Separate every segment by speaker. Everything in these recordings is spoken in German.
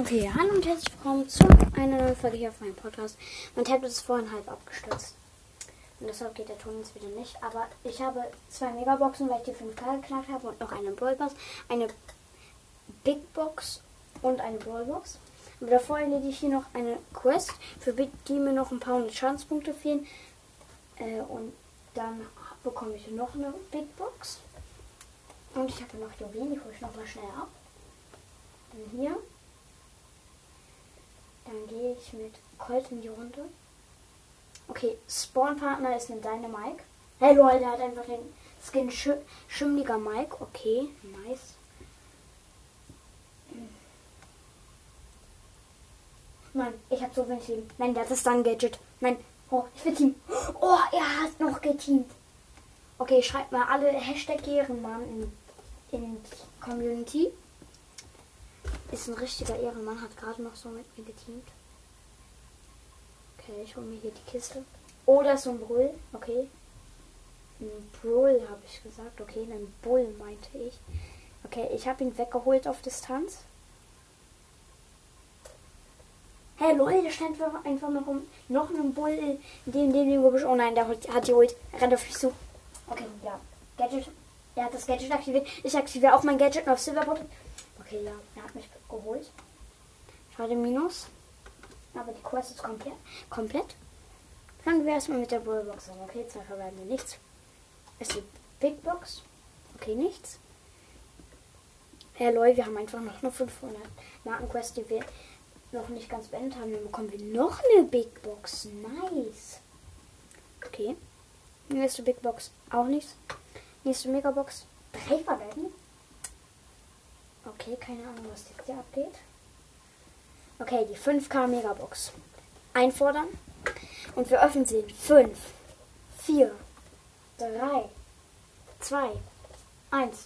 Speaker 1: Okay, hallo und herzlich willkommen zu einer neuen Folge hier auf meinem Podcast. Mein Tablet ist vorhin halb abgestürzt. Und deshalb geht der Ton jetzt wieder nicht. Aber ich habe zwei Megaboxen, weil ich die 5K geknackt habe und noch eine Brawlbox, eine Big Box und eine Brawlbox. Aber davor erledige ich hier noch eine Quest, für die mir noch ein paar hundert Schadenspunkte fehlen. Äh, und dann bekomme ich noch eine Big Box. Und ich habe noch Juwelen, die hole ich nochmal schnell ab. Dann hier. Dann gehe ich mit Colt in die Runde. Okay, Spawn-Partner ist ein Dynamike. Hey Leute, der hat einfach den Skin Sch Schimmliger Mike. Okay, nice. Nein, ich habe so wenig Leben. Nein, das ist dann Gadget. Nein, oh, ich will Team. Oh, er hat noch geteamt. Okay, schreibt mal alle Hashtag Ehrenmann in, in die Community. Ist ein richtiger Ehrenmann, hat gerade noch so mit mir geteamt. Okay, ich hole mir hier die Kiste. Oh, da ist so ein Brüll. Okay. Ein Brüll habe ich gesagt. Okay, ein Bull meinte ich. Okay, ich habe ihn weggeholt auf Distanz. Hey Leute, da stand einfach noch, noch ein Bull in dem, dem, dem Gebüsch. Oh nein, der hat die holt. Rennt auf mich zu. Okay, ja. Gadget. Er hat das Gadget aktiviert. Ich aktiviere auch mein Gadget auf Silverbot. Okay, ja. Er hat mich geholt. Schade Minus. Aber die Quest ist komplett. komplett. Fangen wir erstmal mit der Bullbox an. Okay, zwei verbleibende nichts. Ist die Big Box. Okay, nichts. Hey Leute, wir haben einfach noch eine 500 Marken Quest, die wir noch nicht ganz beendet haben. Dann bekommen wir noch eine Big Box. Nice. Okay. Nächste Big Box auch nichts. Nächste Megabox. Drei verbleiben. Okay, keine Ahnung, was jetzt hier abgeht. Okay, die 5K Megabox. Einfordern. Und wir öffnen sie in 5, 4, 3, 2, 1.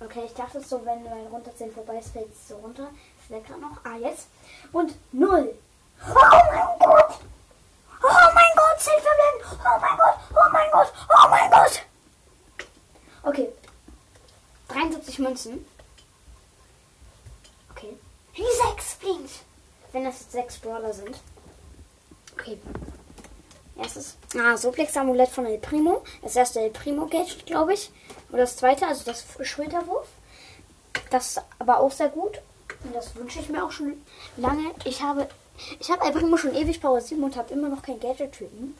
Speaker 1: Okay, ich dachte so, wenn du ein runterzählen vorbei ist, fällt es so runter. Ist der gerade noch? Ah, jetzt. Und 0. Oh mein Gott! Oh mein Gott, 10 verbleiben! Oh mein Gott! Oh mein Gott! Oh mein Gott! Okay. 73 Münzen. Okay. Die 6 blinkt. Wenn das jetzt 6 Brawler sind. Okay. Erstes. Ah, Suplex-Amulett von El Primo. Das erste El Primo-Gadget, glaube ich. Oder das zweite, also das Schulterwurf. Das ist aber auch sehr gut. Und das wünsche ich mir auch schon lange. Ich habe, ich habe El Primo schon ewig Power 7 und habe immer noch kein Gadget-Typen.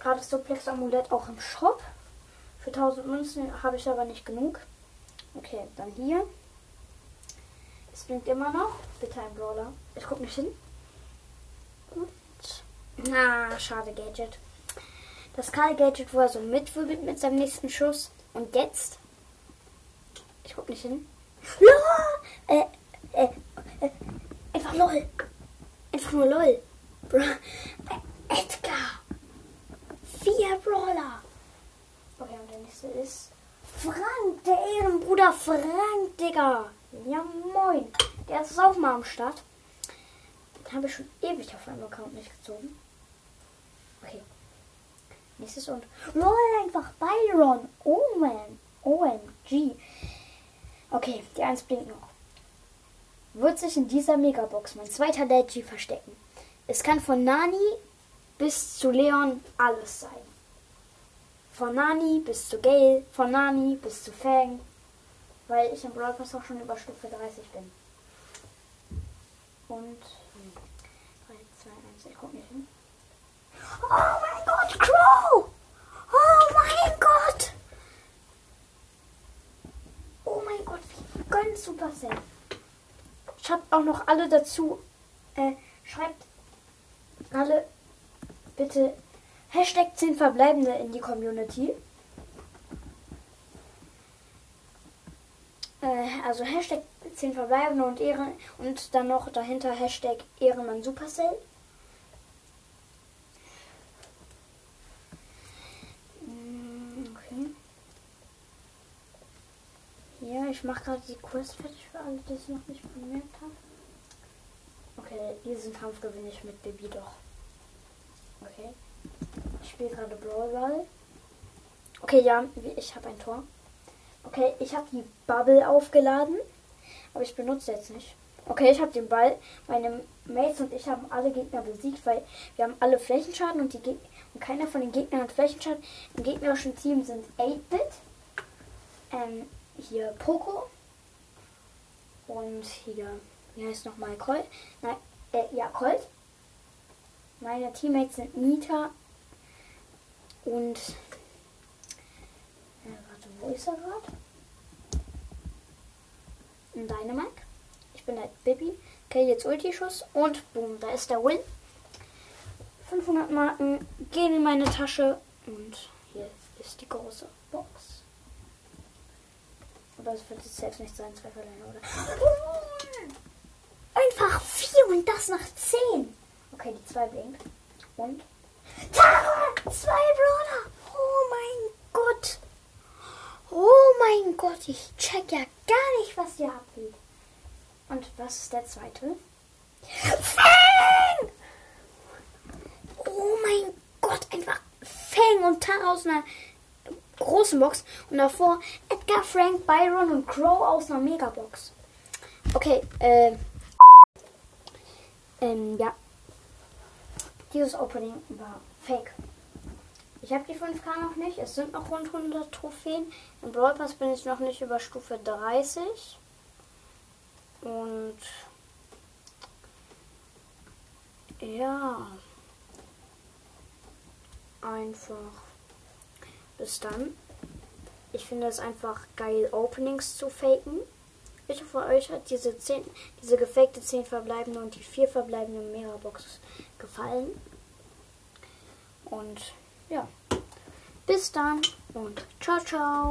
Speaker 1: Gerade das Suplex-Amulett auch im Shop. Für 1000 Münzen habe ich aber nicht genug. Okay, dann hier. Blinkt immer noch. Bitte ein Brawler. Ich gucke nicht hin. Und. Na, schade Gadget. Das Karl Gadget, wo er so mitwirbelt mit seinem nächsten Schuss. Und jetzt. Ich guck nicht hin. Ja! Äh, äh, äh, einfach LOL. Einfach nur LOL. Bra äh, Edgar. Vier Brawler. Okay, und der nächste ist Frank, der Ehrenbruder Frank, Digga. Ja, moin. Der ist auch mal am Start. Den habe ich schon ewig auf meinem Account nicht gezogen. Okay. Nächstes und. LOL, einfach Byron. Oh man. OMG. Okay, die 1 blinkt noch. Wird sich in dieser Megabox mein zweiter Leggy verstecken. Es kann von Nani bis zu Leon alles sein. Von Nani bis zu Gale, von Nani bis zu Fang, weil ich im Brawl Pass auch schon über Stufe 30 bin. Und 3, 2, 1, ich guck nicht hin. Oh mein Gott, Crow! Oh mein Gott! Oh mein Gott, wie gönnt Supercell. Schreibt auch noch alle dazu. Äh, schreibt alle bitte Hashtag 10 Verbleibende in die Community. Äh, also Hashtag 10 Verbleibende und Ehren und dann noch dahinter Hashtag Ehrenmann Supercell. Mm, Okay. Ja, ich mache gerade die Quest fertig für alle, die es noch nicht bemerkt haben. Okay, diesen Kampf gewinne ich mit Baby doch. Okay. Ich spiele gerade Brawl Ball. Okay, ja, ich habe ein Tor. Okay, ich habe die Bubble aufgeladen, aber ich benutze jetzt nicht. Okay, ich habe den Ball. Meine Mates und ich haben alle Gegner besiegt, weil wir haben alle Flächenschaden und die und keiner von den Gegnern hat Flächenschaden. Im gegnerischen Team sind 8-Bit, ähm, hier Poco und hier, wie heißt nochmal, Colt? Nein, äh, ja, Colt. Meine Teammates sind Nita und, er gerade? Ein Dynamite. Ich bin halt Bibi. Okay, jetzt Ulti-Schuss und boom, da ist der Win. 500 Marken gehen in meine Tasche und hier ist die große Box. Aber es wird jetzt selbst nicht sein, zwei Verlänger, oder? Einfach 4 und das nach 10. Okay, die 2 blinkt. Und? Tara! Zwei Brawler! Oh mein Gott! Ich check ja gar nicht, was hier abgeht. Und was ist der zweite? Fang! Oh mein Gott, einfach Fang und Tara aus einer großen Box. Und davor Edgar, Frank, Byron und Crow aus einer Megabox. Okay, äh. Ähm, ja. Dieses Opening war fake. Ich habe die 5K noch nicht. Es sind noch rund 100 Trophäen. Im Brawl Pass bin ich noch nicht über Stufe 30. Und ja, einfach bis dann. Ich finde es einfach geil, Openings zu faken. Ich hoffe, euch hat diese, 10, diese gefakte 10 verbleibende und die 4 verbleibende Megabox gefallen. Und ja, bis dann und ciao, ciao.